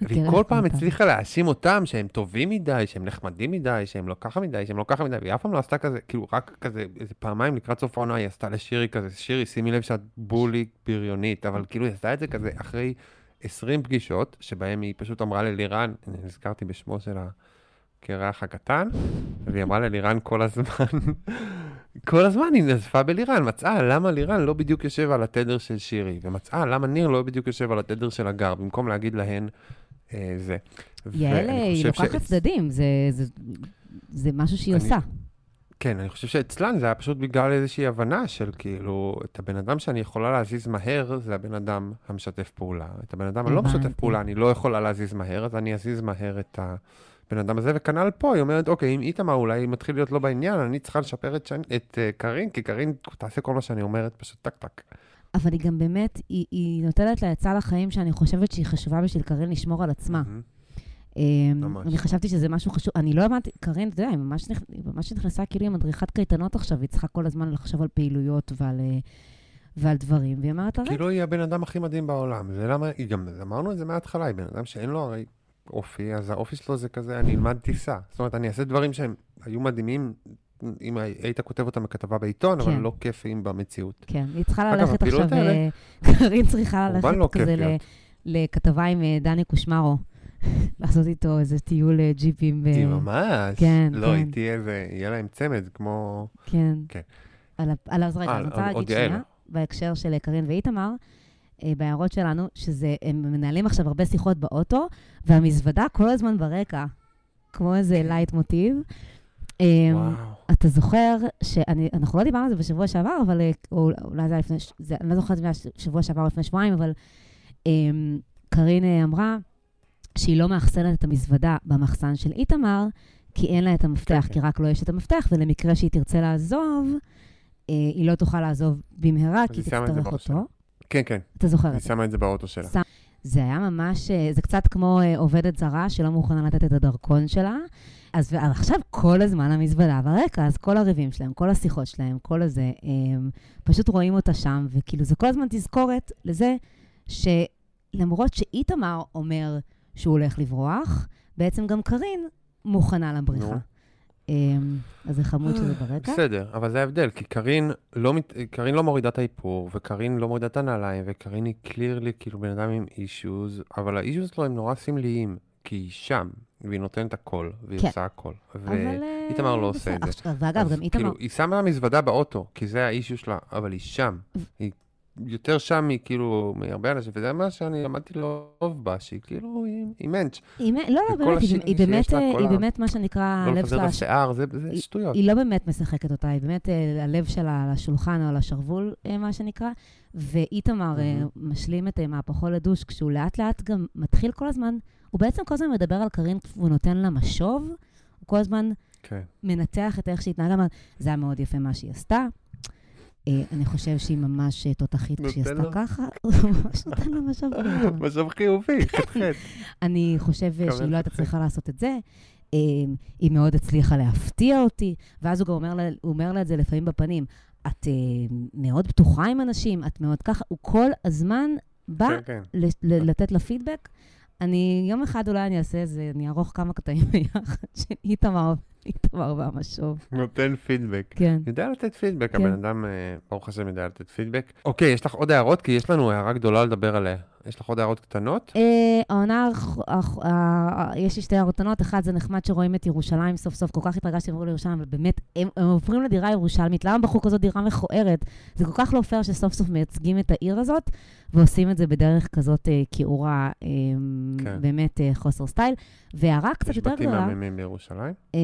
והיא כל פעם. הצליחה להאשים אותם שהם טובים מדי, שהם נחמדים מדי, שהם לא ככה מדי, שהם לא ככה מדי, והיא אף פעם לא עשתה כזה, כאילו רק כזה, איזה פעמיים לקראת סוף העונה היא עשתה לשירי כזה, שירי, שימי לב שאת בולי בריונית, אבל כאילו היא עשתה את זה כזה אחרי 20 פגישות, שבהם היא פשוט אמרה ללירן, אני נזכרתי בשמו של הקרח הקטן, והיא אמרה ללירן כל הזמן, כל הזמן היא נזפה בלירן, מצאה למה לירן לא בדיוק יושב על התדר של שירי, ומצאה למה ניר לא בדיוק יושב על התדר של הגר, במקום להגיד להן אה, זה. יעל, ואני היא לוקחת שאצ- צדדים, זה- זה- זה משהו שהיא אני- עושה. כן, אני חושב שאצלן זה היה פשוט בגלל איזושהי הבנה של כאילו, את הבן אדם שאני יכולה להזיז מהר, זה הבן אדם המשתף פעולה. את הבן אדם הלא משתף. פעולה, אני לא יכולה להזיז מהר, אז אני אזיז מהר את הבן אדם הזה. וכנ"ל פה, היא אומרת, אוקיי, אם איתמר אולי מתחיל להיות לא בעניין, אני צריכה לשפר את, שאני, את אה, קארין, כי קארין תעשה כל מה שאני אומרת, פשוט טק-טק. אבל היא גם באמת, היא, היא נותנת לה עצה לחיים שאני חושבת שהיא חשובה בשביל קארין לשמור על עצמה. מהמם. אמ, ממש. אני חשבתי שזה משהו חשוב, אני לא הבנתי, קארין, אתה יודע, היא ממש, נכ... היא ממש נכנסה כאילו עם מדריכת קייטנות עכשיו, היא צריכה כל הזמן לחשוב על פעילויות ועל, אה, ועל דברים, והיא אומרת לה, רגע, כאילו היא הבן אדם הכי מדהים בעולם. זה למה, היא גם, אמרנו את זה מההתחלה, היא בן אדם שאין לו הרי אופי, אז האופי שלו זה כזה, אני אלמד טיסה. זאת אומרת, אני אעשה דברים שהם היו מדהימים, אם היית כותב אותם בכתבה בעיתון, אבל כן. לא כיפיים במציאות. כן, היא צריכה ללכת עכשיו, אה, קארין צריכה ללכת לא כזה. לכתבה עם אה, דני קושמרו, לעשות איתו איזה טיול אה, ג'יפים. היא ממש. כן, לא, כן. היא תהיה איזה, יהיה להם צמד, כמו... כן. כן. על על אז רגע, אה, אני רוצה להגיד. שנייה, בהקשר של אה, קארין ואיתמר, אה, בהערות שלנו, שזה, הם מנהלים עכשיו הרבה שיחות באוטו, והמזוודה כל הזמן ברקע, כמו איזה לייטמוטיב. אה, וואו. אתה זוכר, שאני, אנחנו לא דיברנו על זה בשבוע שעבר, אבל אה, או, אולי זה היה לפני, זה, אני לא זוכרת אם זה היה שבוע שעבר או לפני שבועיים, אבל אה, קארין אה, אמרה שהיא לא מאחסנת את המזוודה במחסן של איתמר, כי אין לה את המפתח, כן. כי רק לו יש את המפתח, ולמקרה שהיא תרצה לעזוב, אה, היא לא תוכל לעזוב במהרה, כי היא תצטרך אותו. שלה. כן, כן, אתה זוכר היא את זה. שמה את זה באוטו שלה. שם- זה היה ממש, אה, זה קצת כמו אה, עובדת זרה שלא מוכנה לתת את הדרכון שלה. אז עכשיו כל הזמן המזוודה ברקע, אז כל הריבים שלהם, כל השיחות שלהם, כל הזה, הם פשוט רואים אותה שם, וכאילו זה כל הזמן תזכורת לזה שלמרות שאיתמר אומר שהוא הולך לברוח, בעצם גם קארין מוכנה לבריחה. אמ, אז זה חמוד שזה ברקע. בסדר, אבל זה ההבדל, כי קארין לא, מת... קארין לא מורידה את האיפור, וקארין לא מורידה את הנעליים, וקארין היא clearly כאילו בן אדם עם אישוז, אבל האישוז שלו הם נורא סמליים, כי היא שם, והיא נותנת הכל, והיא כן. עושה הכל. אבל... אה, ואיתמר לא עושה בסדר. את זה. ואגב, גם איתמר... כאילו, היא שמה מזוודה באוטו, כי זה האישו שלה, אבל היא שם. היא יותר שם מכאילו, מהרבה אנשים, וזה מה שאני למדתי לאהוב בה, שהיא כאילו, היא, היא מענץ'. היא, מ- לא, לא, באמת, היא, היא, באמת, לה, אה, היא באמת, מה שנקרא, לא הלב לפזר שלה, את השיער, זה, זה היא- שטויות. היא לא באמת משחקת אותה, היא באמת, אה, הלב שלה על השולחן או על השרוול, אה, מה שנקרא, ואיתמר. משלים את מהפכו לדוש, כשהוא לאט לאט גם מתחיל כל הזמן, הוא בעצם כל הזמן מדבר על קארין, והוא נותן לה משוב, הוא כל הזמן כן. מנתח את איך שהיא התנהגה, אמר, זה היה מאוד יפה מה שהיא עשתה. אה, אני חושב שהיא ממש אה, תותחית כשהיא עשתה. ככה, הוא ממש נותן לה משוב. משוב חיובי, חטחט. אני חושב אה, שהיא לא הייתה. צריכה לעשות את זה. היא מאוד הצליחה להפתיע אותי, ואז הוא גם אומר לה, הוא אומר לה את זה לפעמים בפנים. את מאוד פתוחה עם אנשים, את מאוד ככה, הוא כל הזמן בא כן, כן. לתת לה פידבק. אני, יום אחד אולי אני אעשה איזה, אני אערוך כמה קטעים ביחד של איתמר, איתמר והמשוב. נותן פידבק. כן. יודע לתת פידבק, כן. הבן אדם, אה, ברוך השם, יודע לתת פידבק. אוקיי, יש לך עוד הערות? כי יש לנו הערה גדולה לדבר עליה. יש לך עוד הערות קטנות? אה, העונה, האח- האח- ה- יש לי שתי הערות קטנות. אחד, זה נחמד שרואים את ירושלים סוף סוף. כל כך התרגשתי שהם עברו לירושלים, אבל באמת, הם עוברים לדירה ירושלמית. למה בחרו כזאת דירה מכוערת? זה כל כך לא פייר שסוף סוף מייצגים את העיר הזאת, ועושים את זה בדרך כזאת אה, כעורה, אה, כן. באמת אה, חוסר סטייל. והערה קצת יש יותר בתים גדולה, מהממים בירושלים. אה,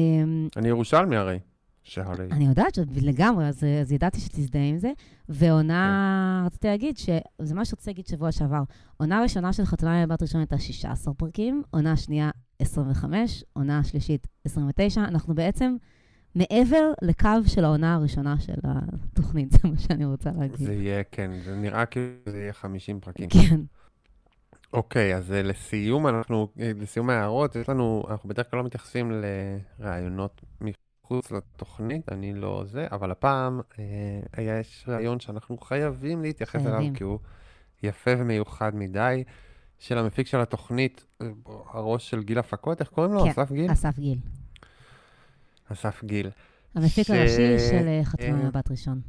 אני ירושלמי הרי, שהרי... אני יודעת שאת לגמרי, אז, אז ידעתי שתזדהה עם זה. ועונה, רציתי להגיד, שזה מה שרציתי להגיד שבוע שעבר. עונה ראשונה של חתונה עם בת ראשון הייתה 16 פרקים, עונה שנייה 25, עונה שלישית 29. אנחנו בעצם מעבר לקו של העונה הראשונה של התוכנית, זה מה שאני רוצה להגיד. זה יהיה, כן, זה נראה כאילו זה יהיה 50 פרקים. כן, אוקיי, אז אה, לסיום, אנחנו, אה, לסיום ההערות, יש לנו, אנחנו בדרך כלל לא מתייחסים לראיונות מחוץ לתוכנית, אני לא זה, אבל הפעם אה, היה, יש ראיון שאנחנו חייבים להתייחס אליו, חייבים. כי הוא יפה ומיוחד מדי, של המפיק של התוכנית, אה, הראש של גיל הפקות, איך קוראים לו? כן, אסף גיל? אסף גיל. אסף גיל. המפיק ש- הראשי של אה, חתונה אה, בת ראשון.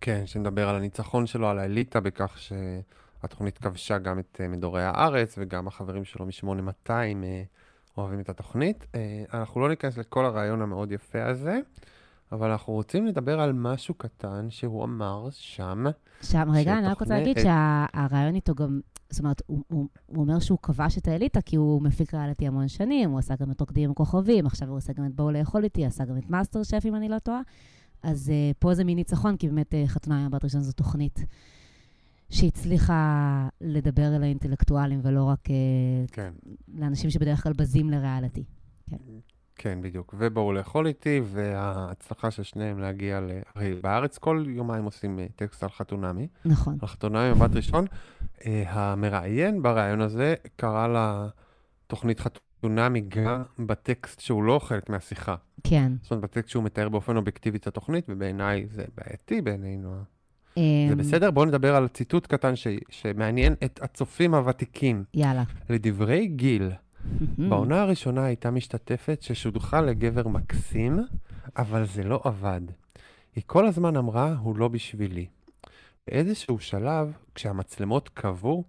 כן, שנדבר על הניצחון שלו, על האליטה, בכך שהתוכנית כבשה גם את מדורי הארץ, וגם החברים שלו מ-8200 אה, אוהבים את התוכנית. אה, אנחנו לא ניכנס לכל הרעיון המאוד יפה הזה, אבל אנחנו רוצים לדבר על משהו קטן שהוא אמר שם. שם, רגע, אני רק רוצה להגיד שהרעיון איתו גם, זאת אומרת, הוא, הוא, הוא אומר שהוא כבש את האליטה כי הוא מפיק ריאליטי המון שנים, הוא עשה גם את רוקדים עם כוכבים, עכשיו הוא עושה גם את בואו לאכול איתי, עשה גם את מאסטר שף, אם אני לא טועה. אז אה, פה זה מין ניצחון, כי באמת אה, חתונה ממבט ראשון זו תוכנית שהצליחה לדבר אל האינטלקטואלים ולא רק אה, כן, לאנשים שבדרך כלל בזים לריאליטי. כן, בדיוק. ובואו לאכול איתי, וההצלחה של שניהם להגיע ל... הרי בארץ כל יומיים עושים אה, טקסט על חתונמי. נכון, על חתונמי מבט ראשון. אה, המראיין בריאיון הזה קרא לתוכנית חתונמי גם בטקסט שהוא לא חלק מהשיחה. כן. זאת אומרת, בטקסט שהוא מתאר באופן אובייקטיבי את התוכנית, ובעיניי זה בעייתי בעינינו. זה אמ, בסדר? בואו נדבר על ציטוט קטן ש... שמעניין את הצופים הוותיקים. יאללה. לדברי גיל, בעונה הראשונה הייתה משתתפת ששודחה לגבר מקסים, אבל זה לא עבד. היא כל הזמן אמרה, הוא לא בשבילי. באיזשהו שלב, כשהמצלמות כבו,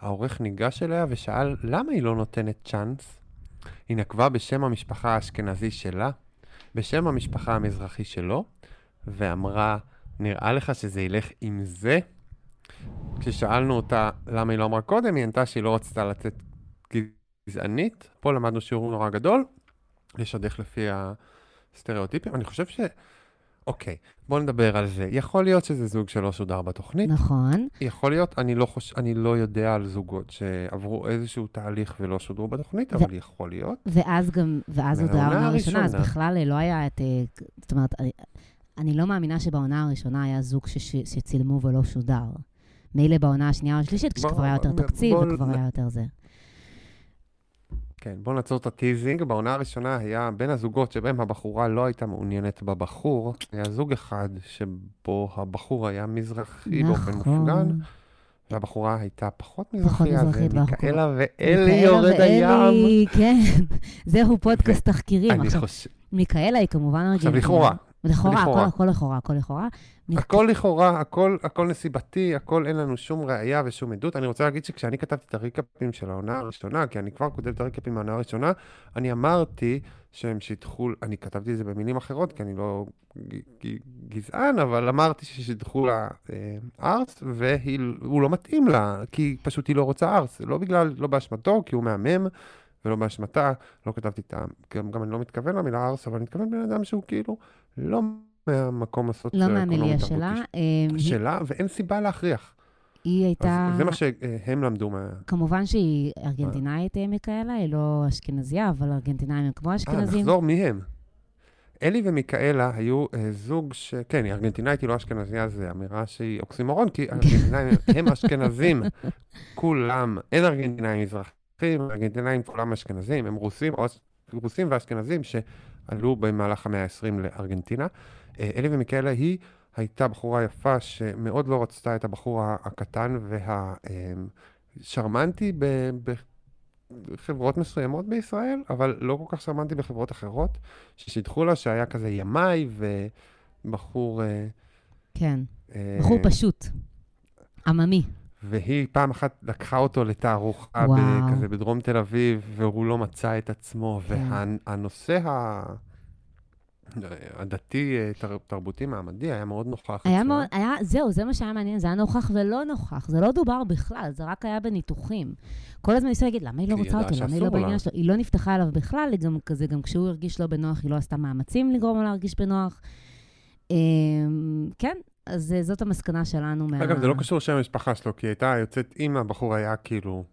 העורך ניגש אליה ושאל למה היא לא נותנת צ'אנס. היא נקבה בשם המשפחה האשכנזי שלה, בשם המשפחה המזרחי שלו, ואמרה, נראה לך שזה ילך עם זה? כששאלנו אותה למה היא לא אמרה קודם, היא ענתה שהיא לא רצתה לצאת גזענית. פה למדנו שיעור נורא גדול, לשדך לפי הסטריאוטיפים. אני חושב ש... אוקיי, בואו נדבר על זה. יכול להיות שזה זוג שלא שודר בתוכנית. נכון. יכול להיות, אני לא, חוש... אני לא יודע על זוגות שעברו איזשהו תהליך ולא שודרו בתוכנית, ו- אבל יכול להיות. ואז גם, ואז עוד העונה הראשונה, אז בכלל אה, לא היה את... אה, זאת אומרת, אני, לא מאמינה שבעונה הראשונה היה זוג שש, שצילמו ולא שודר. מילא בעונה השנייה או השלישית, כשכבר היה יותר תקציב בוא- וכבר היה יותר זה. כן, בואו נעצור את הטיזינג. בעונה הראשונה היה בין הזוגות שבהם הבחורה לא הייתה מעוניינת בבחור, היה זוג אחד שבו הבחור היה מזרחי באופן מופגן, והבחורה הייתה פחות נכון. פחות מזרחית, ואלי יורד הים. ואלי, כן. זהו פודקאסט תחקירים. אני עכשיו, חושב, מיכאלה היא כמובן עכשיו. לכאורה, לכאורה. הכל, הכל לכאורה, הכל לכאורה. הכל לכאורה, הכל, הכל נסיבתי, הכל אין לנו שום ראייה ושום עדות. אני רוצה להגיד שכשאני כתבתי את הריקאפים של העונה הראשונה, כי אני כבר כותב את הריקאפים מהעונה הראשונה, אני אמרתי שהם שידחו, אני כתבתי את זה במילים אחרות, כי אני לא גזען, אבל אמרתי ששידחו לה אה, ארס, והוא לא מתאים לה, כי פשוט היא לא רוצה ארס. לא בגלל, לא באשמתו, כי הוא מהמם, ולא באשמתה. לא כתבתי את ה... גם, גם אני לא מתכוון למילה ארס, אבל אני מתכוון בן אדם שהוא כאילו לא מהמקום לא הסוציו-אקונומי מהמיליה תרבותי שלה. היא- שלה, ואין סיבה להכריח. היא הייתה... זה מה שהם למדו מה... כמובן שהיא ארגנטינאית, אה, מיכאלה, היא לא אשכנזייה, אבל ארגנטינאים הם כמו אה, אשכנזים. נחזור מי הם. אלי ומיכאלה היו אה, זוג ש... כן, היא ארגנטינאית, היא לא אשכנזייה, זו אמירה שהיא אוקסימורון, כי ארגנטינאים הם אשכנזים. כולם, אין ארגנטינאים מזרחים, ארגנטינאים כולם אשכנזים, הם רוסים. רוסים ואשכנזים שעלו במהלך המאה ה-20 לארגנטינה. אה, אלי ומיכאלה היא הייתה בחורה יפה שמאוד לא רצתה את הבחור הקטן והשרמנטי בחברות מסוימות בישראל, אבל לא כל כך שרמנטי בחברות אחרות, ששידחו לה שהיה כזה ימאי ובחור... אה, כן, אה, בחור פשוט, עממי. והיא פעם אחת לקחה אותו לתערוכה וואו. כזה בדרום תל אביב, והוא לא מצא את עצמו, כן. והנושא ה... הדתי, תר- תרבותי, מעמדי, היה מאוד נוכח. היה. מאוד, היה, זהו, זה מה שהיה מעניין, זה היה נוכח ולא נוכח, זה לא דובר בכלל, זה רק היה בניתוחים. כל הזמן ניסו להגיד, למה היא לא רוצה אותו, למה היא לא. בעניין שלו? היא לא נפתחה אליו בכלל, היא גם כזה, גם כשהוא הרגיש לא בנוח, היא לא עשתה מאמצים לגרום לו להרגיש בנוח. אמ, כן, אז אה, זאת המסקנה שלנו מה... אגב, זה לא קשור לשם המשפחה שלו, כי הייתה יוצאת, אם הבחור היה כאילו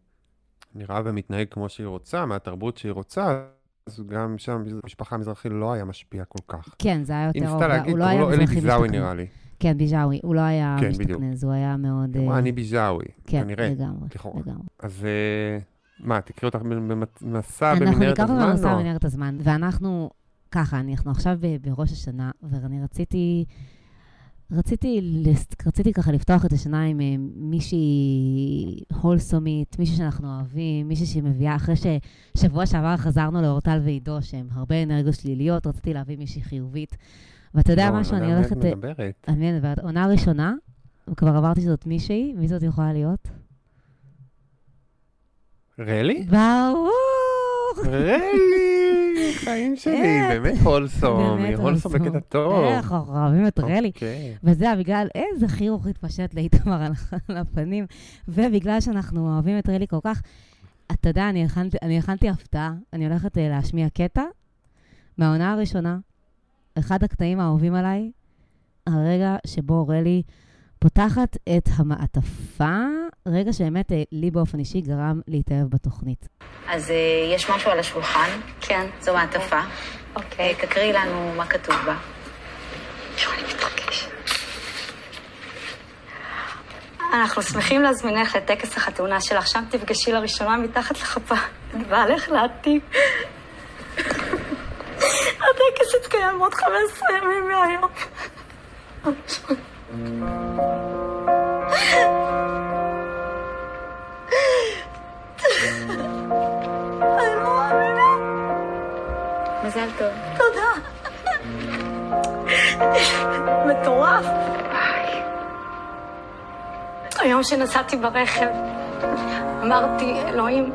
נראה ומתנהג כמו שהיא רוצה, מהתרבות שהיא רוצה, אז גם שם המשפחה המזרחי לא היה משפיע כל כך. כן, זה היה היא יותר... ניסתה אהובה, להגיד, הוא לא היה אלי מזרחי משתכנז. נראה לי. כן, ביז'אווי, הוא לא היה כן. משתכנז, הוא היה מאוד... אמרה, אה, אני ביז'אווי, כן, כנראה. לגמרי. לגמרי. אז אה, מה, תקראי אותך במסע אנחנו במנהרת ניקח אותו הזמן? למסע או- במנהרת הזמן, ואנחנו, ככה, אנחנו עכשיו בראש השנה, ואני רציתי, רציתי, רציתי ככה לפתוח את השנה עם אה, מישהי הולסומית, מישהי שאנחנו אוהבים, מישהי שהיא מביאה, אחרי ששבוע שעבר חזרנו לאורטל ועידו, שהם הרבה אנרגיות שליליות, רציתי להביא מישהי חיובית. ואתה יודע לא, משהו, לא אני יודע על הולכת... מי את מדברת. על מי אני מדברת? עונה ראשונה, וכבר עברתי שזאת מישהי, מי זאת יכולה להיות? רלי? ברור! רלי! חיים שלי, איך? באמת הולסום, היא הולסום. בקטע טוב. איך, אנחנו אוהבים את רלי. אוקיי. וזה היה בגלל איזה חיוך התפשט לאיתמר על, הפנים, ובגלל שאנחנו אוהבים את רלי כל כך, אתה יודע, אני הכנתי, הפתעה, אני הולכת uh, להשמיע קטע מהעונה הראשונה, אחד הקטעים האהובים עליי, הרגע שבו רלי פותחת את המעטפה, רגע שבאמת אה, לי באופן אישי גרם להתאהב בתוכנית. אז אה, יש משהו על השולחן, כן, זו מעטפה. אוקיי. אה, תקריאי לנו מה כתוב בה. אני. אנחנו שמחים להזמינך לטקס החתונה שלך, שם תפגשי לראשונה מתחת לחפה את בעלך לעתיד. הטקס יתקיים עוד 15 ימים מהיום. אני לא מאמינה. מזל טוב. תודה. מטורף. היום שנסעתי ברכב, אמרתי, אלוהים,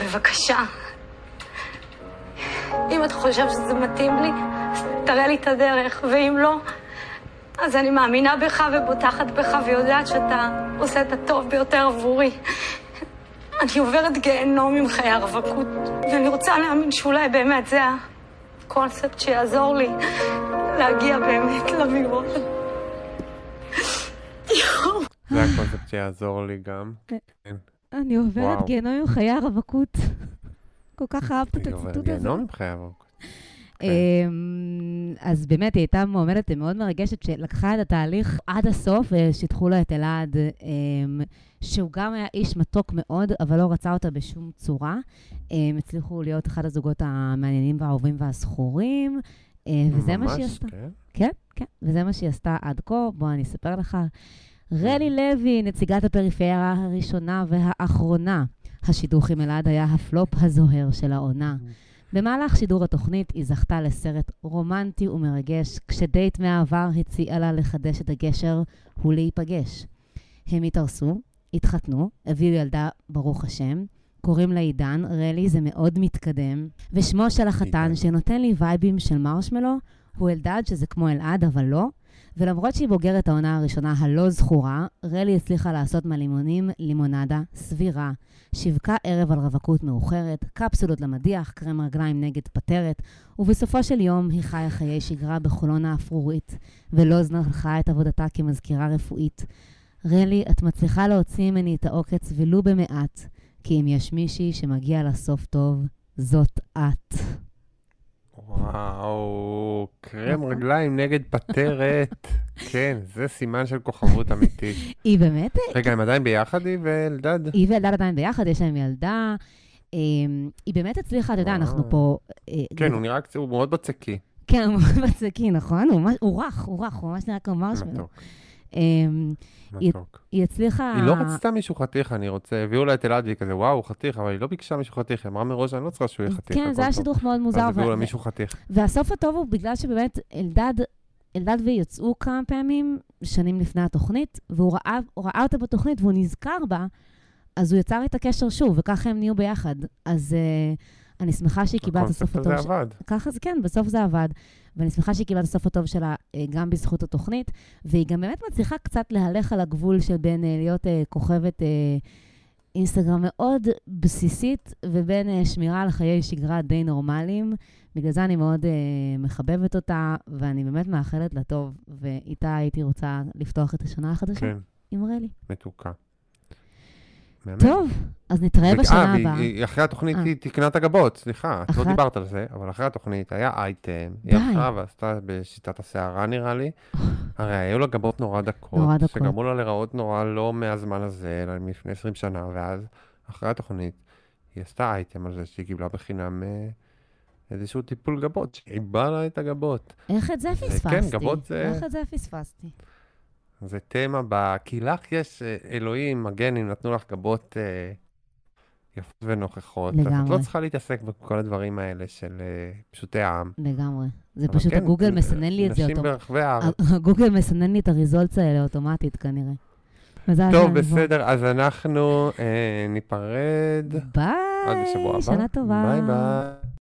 בבקשה, אם אתה חושב שזה מתאים לי, אז תראה לי את הדרך, ואם לא, אז אני מאמינה בך ובוטחת בך ויודעת שאתה עושה את הטוב ביותר עבורי. אני עוברת גיהנום עם חיי הרווקות, ואני רוצה להאמין שאולי באמת זה הקונספט שיעזור לי להגיע באמת למירון. זה הקונספט שיעזור לי גם. אני עוברת. גיהנום עם חיי הרווקות. כל כך אהבת את עוברת הציטוט הזה. גיהנום עם חיי ארוך. כן. אמ, אז באמת, היא הייתה מועמדת מאוד מרגשת, שלקחה את התהליך עד הסוף, ושיתחו לה את אלעד, אמ, שהוא גם היה איש מתוק מאוד, אבל לא רצה אותה בשום צורה. הם הצליחו להיות אחד הזוגות המעניינים והאהובים והזכורים, אה, וזה מה שהיא ממש, עשתה. כן. כן, כן, וזה מה שהיא עשתה עד כה. בוא, אני אספר לך. רלי לוי, נציגת הפריפריה הראשונה והאחרונה. השידוך עם אלעד היה הפלופ הזוהר של העונה. במהלך שידור התוכנית היא זכתה לסרט רומנטי ומרגש, כשדייט מהעבר הציעה לה לחדש את הקשר ולהיפגש. הם התארסו, התחתנו, הביאו ילדה, ברוך השם. קוראים לה עידן, רלי זה מאוד מתקדם. ושמו של החתן. שנותן לי וייבים של מרשמלו, הוא אלדד, שזה כמו אלעד, אבל לא. ולמרות שהיא בוגרת העונה הראשונה הלא זכורה, רלי הצליחה לעשות מהלימונים לימונדה סבירה. שיווקה ערב על רווקות מאוחרת, קפסולות למדיח, קרם רגליים נגד פטרת, ובסופו של יום היא חיה חיי שגרה בחולון האפרורית, ולא זנחה את עבודתה כמזכירה רפואית. רלי, את מצליחה להוציא ממני את העוקץ ולו במעט, כי אם יש מישהי שמגיע לה טוב, זאת את. וואו, קרם נכון. רגליים נגד פטרת. כן, זה סימן של כוכבות אמיתית. היא באמת, רגע, הם עדיין ביחד, היא ואלדד? היא ואלדד עדיין ביחד, יש להם ילדה. אמ, היא באמת הצליחה, אתה יודע, אנחנו. פה... אה, כן, הוא נראה קצת, הוא מאוד בצקי. כן, הוא מאוד בצקי, נכון? הוא רך, הוא רך, הוא ממש נראה כמו מרשמלו. מתוק, מתוק. היא הצליחה... היא לא רצתה מישהו חתיך, אני רוצה, הביאו לה את אלעד והיא כזה, וואו, חתיך, אבל היא לא ביקשה מישהו חתיך, היא אמרה מראש, אני לא צריכה שהוא יהיה חתיך, כן, זה היה טוב." שידוך מאוד מוזר. ואז הביאו לה מישהו חתיך. והסוף הטוב הוא בגלל שבאמת אלדד אלדד והיא יצאו כמה פעמים, שנים לפני התוכנית, והוא ראה, ראה אותה בתוכנית והוא נזכר בה, אז הוא יצר איתה קשר שוב, וככה הם נהיו ביחד. אז uh, אני שמחה שהיא קיבלה את הסוף הקונספט הטוב. הזה עבד. ככה זה, כן, בסוף זה עבד. ואני שמחה שהיא קיבלה את הסוף הטוב שלה אה, גם בזכות התוכנית, והיא גם באמת מצליחה קצת להלך על הגבול של בין אה, להיות אה, כוכבת אינסטגרם מאוד בסיסית, ובין שמירה על חיי שגרה די נורמליים. בגלל זה אני מאוד מחבבת אותה, ואני באמת מאחלת לה טוב, ואיתה הייתי רוצה לפתוח את השנה החדשה כן, עם רלי. מתוקה. באמת. טוב, אז נתראה בשנה אה, הבאה. אחרי התוכנית אה. היא תיקנה את הגבות, סליחה, את לא דיברת על זה, אבל אחרי התוכנית היה אייטם. היא הלכה ועשתה בשיטת השערה נראה לי, הרי היו לה גבות נורא דקות, נורא דקות. שגרמו לה להיראות נורא לא מהזמן הזה, אלא מלפני 20 שנה, ואז אחרי התוכנית היא עשתה אייטם על זה שהיא קיבלה בחינם אה, איזשהו טיפול גבות, שעיבה לה את הגבות. איך את זה זה- פספסתי? כן, גבות זה- איך את זה פספסתי? זה תמה ב... כי לך יש, אה, אלוהים, הגנים, נתנו לך גבות אה, יפות ונוכחות. אז את לגמרי. לא צריכה להתעסק בכל הדברים האלה של אה, פשוטי העם. לגמרי. זה פשוט כן, הגוגל מסנן לי את זה נשים אותו. ברחבי הארץ. הגוגל מסנן לי את הריזולטס האלה אוטומטית כנראה. טוב. בסדר, אז אנחנו אה, ניפרד ביי. שנה טובה. ביי ביי.